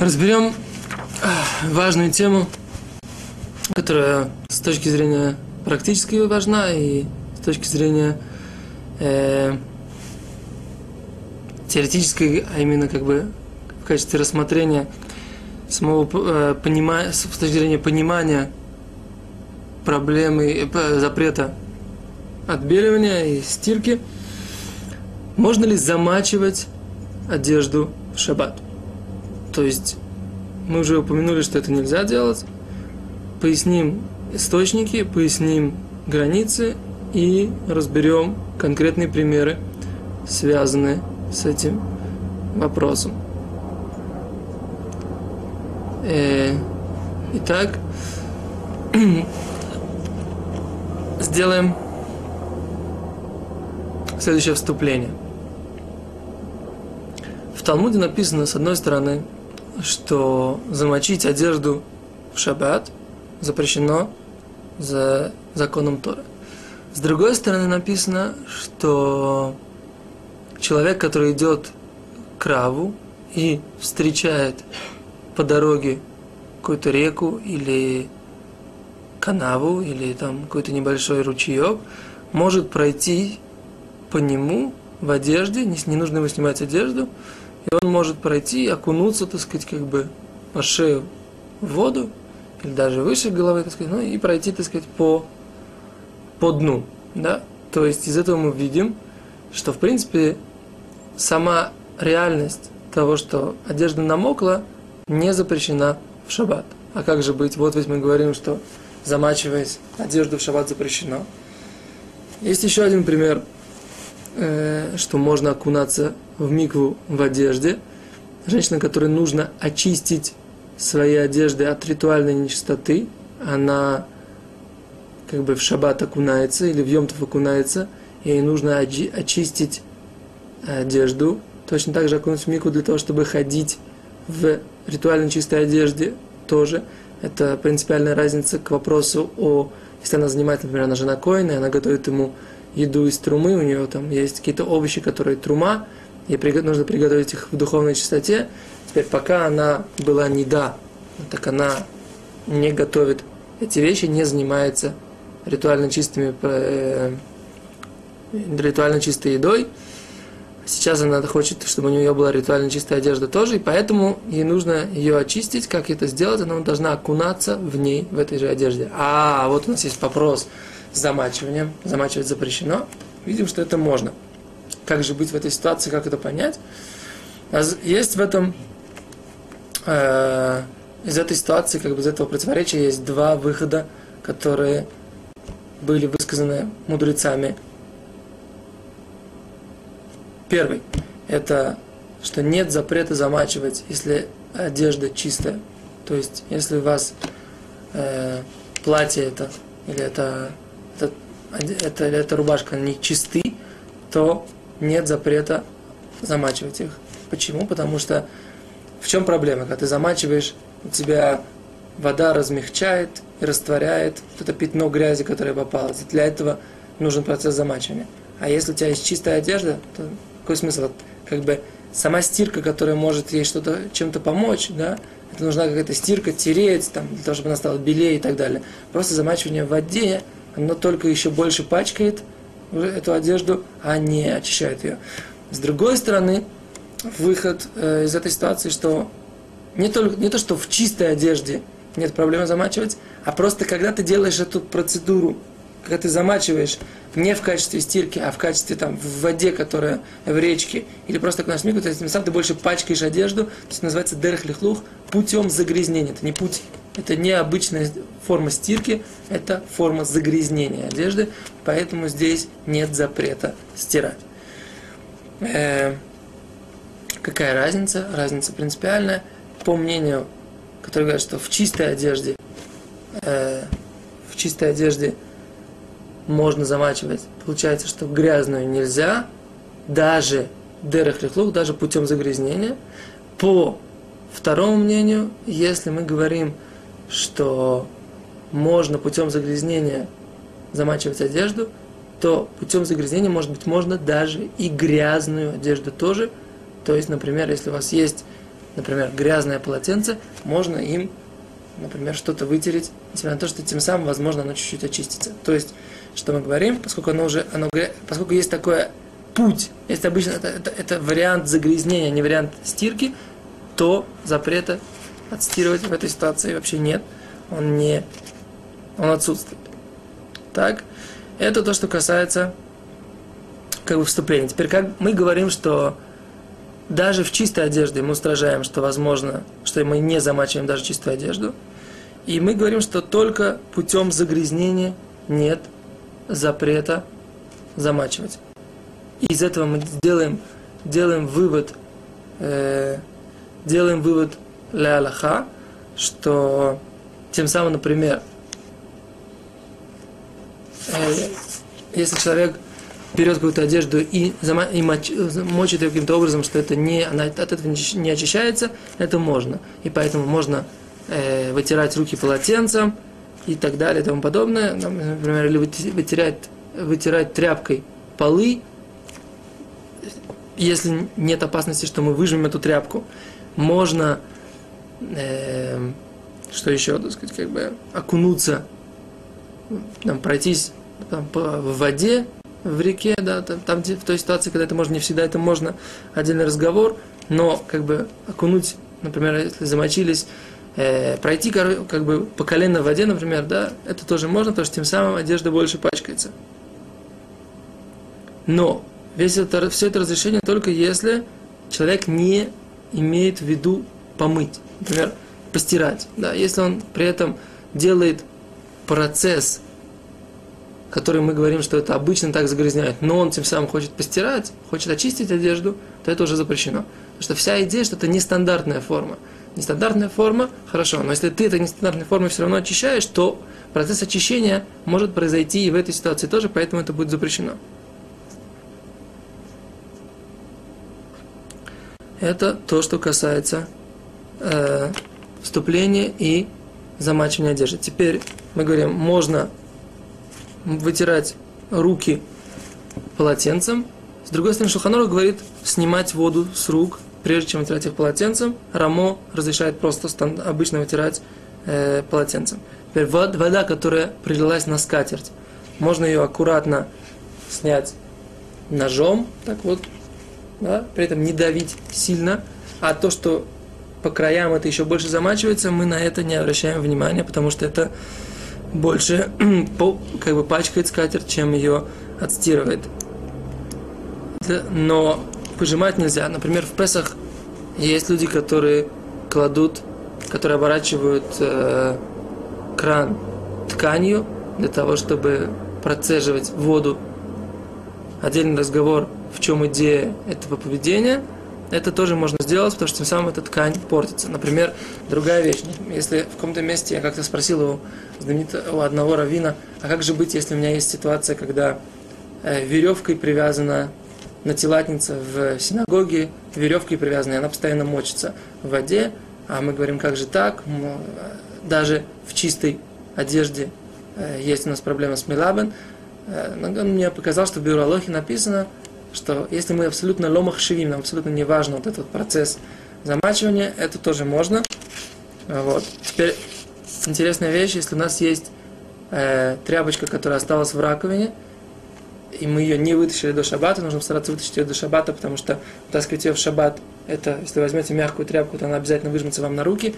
Разберем важную тему, которая с точки зрения практически важна и с точки зрения э, теоретической, а именно как бы в качестве рассмотрения самого э, понимания, с точки зрения понимания проблемы э, запрета отбеливания и стирки, можно ли замачивать одежду в шаббат? То есть мы уже упомянули, что это нельзя делать. Поясним источники, поясним границы и разберем конкретные примеры, связанные с этим вопросом. Э, итак, сделаем следующее вступление. В Талмуде написано, с одной стороны, что замочить одежду в шаббат запрещено за законом Тора. С другой стороны написано, что человек, который идет к Раву и встречает по дороге какую-то реку или канаву или там какой-то небольшой ручеек, может пройти по нему в одежде, не, нужно ему снимать одежду, и он может пройти, окунуться, так сказать, как бы по шею в воду, или даже выше головы, так сказать, ну и пройти, так сказать, по, по дну, да. То есть из этого мы видим, что, в принципе, сама реальность того, что одежда намокла, не запрещена в шаббат. А как же быть? Вот ведь мы говорим, что замачиваясь, одежду в шаббат запрещено. Есть еще один пример Э, что можно окунаться в микву в одежде. Женщина, которой нужно очистить свои одежды от ритуальной нечистоты, она как бы в шаббат окунается или в Йомтов окунается, ей нужно очистить одежду, точно так же окунуть в мику для того, чтобы ходить в ритуально чистой одежде тоже. Это принципиальная разница к вопросу о, если она занимается, например, она жена Коина, и она готовит ему еду из трумы, у нее там есть какие-то овощи, которые трума, и нужно приготовить их в духовной чистоте. Теперь, пока она была не да, так она не готовит эти вещи, не занимается ритуально чистыми, э, ритуально чистой едой. Сейчас она хочет, чтобы у нее была ритуально чистая одежда тоже, и поэтому ей нужно ее очистить. Как это сделать? Она должна окунаться в ней, в этой же одежде. А, вот у нас есть вопрос замачиванием. Замачивать запрещено. Видим, что это можно. Как же быть в этой ситуации, как это понять? Есть в этом, э, из этой ситуации, как бы из этого противоречия, есть два выхода, которые были высказаны мудрецами. Первый – это что нет запрета замачивать, если одежда чистая. То есть, если у вас э, платье это, или это это, эта рубашка не чисты, то нет запрета замачивать их. Почему? Потому что в чем проблема? Когда ты замачиваешь, у тебя вода размягчает и растворяет вот это пятно грязи, которое попало. Для этого нужен процесс замачивания. А если у тебя есть чистая одежда, то какой смысл? Как бы сама стирка, которая может ей что-то чем-то помочь, да, это нужна какая-то стирка, тереть, там, для того, чтобы она стала белее и так далее. Просто замачивание в воде оно только еще больше пачкает эту одежду, а не очищает ее. С другой стороны, выход э, из этой ситуации, что не, только, не то, что в чистой одежде нет проблемы замачивать, а просто когда ты делаешь эту процедуру, когда ты замачиваешь не в качестве стирки, а в качестве там в воде, которая в речке, или просто к смику, то есть тем самым ты больше пачкаешь одежду, то есть называется дерх лихлух, путем загрязнения. Это не путь это не обычная форма стирки, это форма загрязнения одежды, поэтому здесь нет запрета стирать. Э, какая разница? Разница принципиальная. По мнению, который говорит, что в чистой одежде, э, в чистой одежде можно замачивать, получается, что грязную нельзя, даже дерах лихлух, даже путем загрязнения. По второму мнению, если мы говорим что можно путем загрязнения замачивать одежду, то путем загрязнения, может быть, можно даже и грязную одежду тоже. То есть, например, если у вас есть например, грязное полотенце, можно им, например, что-то вытереть, несмотря на то, что тем самым, возможно, оно чуть-чуть очистится. То есть, что мы говорим, поскольку оно уже, оно, поскольку есть такой путь, если обычно это, это, это вариант загрязнения, а не вариант стирки, то запрета отстирывать в этой ситуации вообще нет. Он не, он отсутствует. Так, это то, что касается как бы вступления. Теперь как мы говорим, что даже в чистой одежде мы устражаем, что возможно, что мы не замачиваем даже чистую одежду. И мы говорим, что только путем загрязнения нет запрета замачивать. И из этого мы делаем, делаем вывод, э, делаем вывод ля Аллаха, что тем самым, например, э, если человек берет какую-то одежду и, зама, и моч, мочит ее каким-то образом, что это не, она от этого не очищается, это можно. И поэтому можно э, вытирать руки полотенцем и так далее и тому подобное. Например, или вытирать, вытирать тряпкой полы, если нет опасности, что мы выжмем эту тряпку. Можно, э, что еще, так сказать, как бы окунуться, там, пройтись там, по, в воде, в реке, да, там, там в той ситуации, когда это можно, не всегда это можно, отдельный разговор, но как бы окунуть, например, если замочились, э, пройти как бы по колено в воде, например, да, это тоже можно, потому что тем самым одежда больше пачкается. Но весь это, все это разрешение только если человек не имеет в виду помыть, например, постирать. Да, если он при этом делает процесс который мы говорим, что это обычно так загрязняет, но он тем самым хочет постирать, хочет очистить одежду, то это уже запрещено. Потому что вся идея, что это нестандартная форма. Нестандартная форма, хорошо, но если ты это нестандартной формой все равно очищаешь, то процесс очищения может произойти и в этой ситуации тоже, поэтому это будет запрещено. Это то, что касается э, вступления и замачивания одежды. Теперь мы говорим, можно вытирать руки полотенцем. С другой стороны, Шуханор говорит снимать воду с рук, прежде чем вытирать их полотенцем. Рамо разрешает просто обычно вытирать э, полотенцем. Теперь вода, которая прилилась на скатерть, можно ее аккуратно снять ножом, так вот, да, при этом не давить сильно, а то, что по краям это еще больше замачивается, мы на это не обращаем внимания, потому что это больше как бы пачкает скатерть, чем ее отстирывает. Но пожимать нельзя. Например, в Песах есть люди, которые кладут, которые оборачивают э, кран тканью для того, чтобы процеживать воду. Отдельный разговор, в чем идея этого поведения – это тоже можно сделать, потому что тем самым эта ткань портится. Например, другая вещь. Если в каком-то месте я как-то спросил у, у одного равина, а как же быть, если у меня есть ситуация, когда э, веревкой привязана натилатница в синагоге, веревкой привязана, и она постоянно мочится в воде, а мы говорим, как же так, даже в чистой одежде э, есть у нас проблема с милабен. Э, он мне показал, что в Бюрологе написано, что если мы абсолютно ломах шивим, нам абсолютно не важно вот этот процесс замачивания, это тоже можно. Вот. Теперь интересная вещь, если у нас есть э, тряпочка, которая осталась в раковине, и мы ее не вытащили до шаббата, нужно стараться вытащить ее до шаббата, потому что таскивать ее в шаббат, это, если вы возьмете мягкую тряпку, то она обязательно выжмется вам на руки.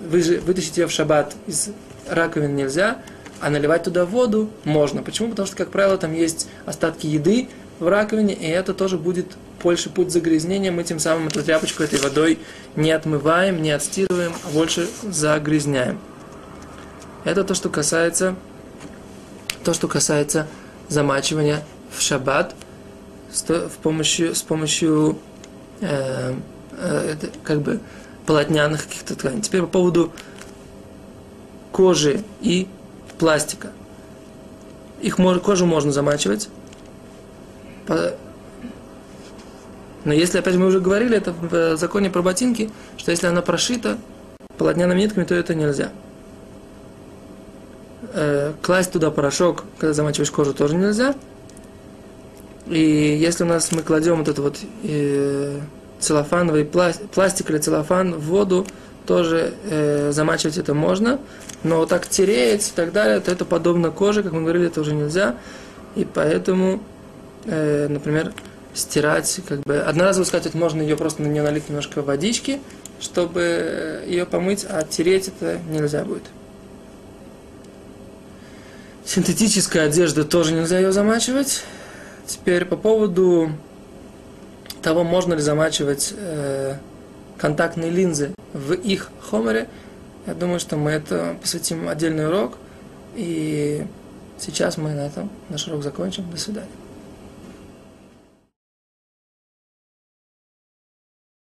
Вы же, вытащить ее в шаббат из раковины нельзя, а наливать туда воду можно. Почему? Потому что, как правило, там есть остатки еды, в раковине, и это тоже будет больше путь загрязнения. Мы тем самым эту тряпочку этой водой не отмываем, не отстирываем, а больше загрязняем. Это то, что касается, то, что касается замачивания в шаббат с, в помощью, с помощью э, э, как бы полотняных каких-то тканей. Теперь по поводу кожи и пластика. Их кожу можно замачивать, но если, опять мы уже говорили, это в законе про ботинки, что если она прошита полотняными нитками, то это нельзя. Э, класть туда порошок, когда замачиваешь кожу, тоже нельзя. И если у нас мы кладем вот эту вот э, целлофановый пластик, пластик или целлофан в воду тоже э, замачивать это можно, но вот так тереть и так далее, то это подобно коже, как мы говорили, это уже нельзя, и поэтому, э, например, стирать, как бы, одноразово скатерть можно ее просто на нее налить немножко водички, чтобы ее помыть, а тереть это нельзя будет. Синтетическая одежда тоже нельзя ее замачивать. Теперь по поводу того, можно ли замачивать э, контактные линзы в их хомере, я думаю, что мы это посвятим отдельный урок. И сейчас мы на этом наш урок закончим. До свидания.